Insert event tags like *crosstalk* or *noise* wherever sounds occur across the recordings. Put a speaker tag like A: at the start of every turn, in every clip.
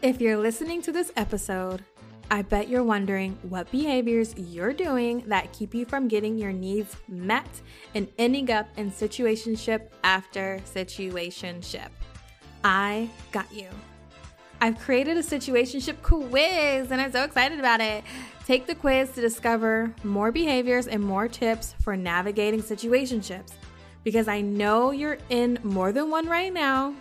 A: If you're listening to this episode, I bet you're wondering what behaviors you're doing that keep you from getting your needs met and ending up in situationship after situationship. I got you. I've created a situationship quiz and I'm so excited about it. Take the quiz to discover more behaviors and more tips for navigating situationships because I know you're in more than one right now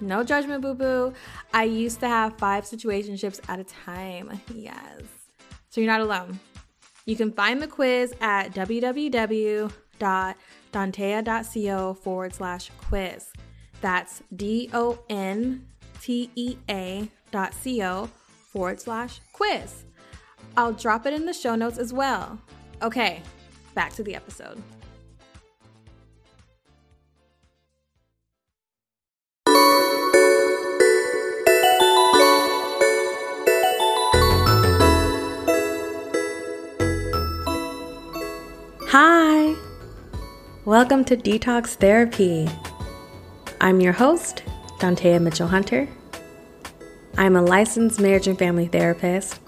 A: no judgment, boo boo. I used to have five situationships at a time. Yes. So you're not alone. You can find the quiz at www.dontea.co forward slash quiz. That's D O N T E A dot co forward slash quiz. I'll drop it in the show notes as well. Okay, back to the episode. Hi! Welcome to Detox Therapy. I'm your host, Dontea Mitchell Hunter. I'm a licensed marriage and family therapist.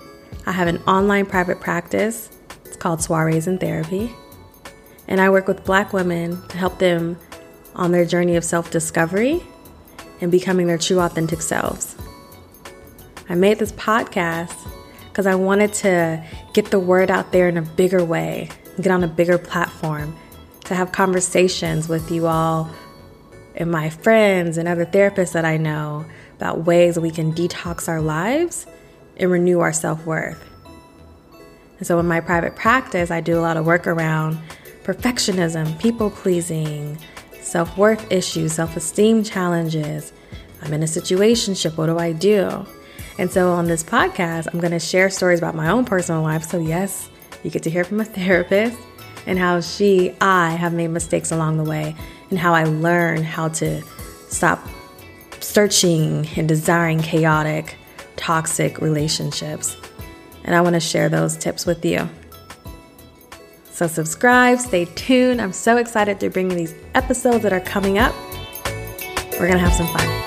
A: I have an online private practice. It's called Soirees in Therapy. And I work with Black women to help them on their journey of self discovery and becoming their true authentic selves. I made this podcast because I wanted to get the word out there in a bigger way get on a bigger platform, to have conversations with you all and my friends and other therapists that I know about ways that we can detox our lives and renew our self worth. And so, in my private practice, I do a lot of work around perfectionism, people pleasing, self worth issues, self esteem challenges. I'm in a situationship. What do I do? And so, on this podcast, I'm going to share stories about my own personal life. So, yes, you get to hear from a *laughs* therapist and how she, I have made mistakes along the way and how I learned how to stop searching and desiring chaotic, toxic relationships. And I want to share those tips with you. So, subscribe, stay tuned. I'm so excited to bring you these episodes that are coming up. We're going to have some fun.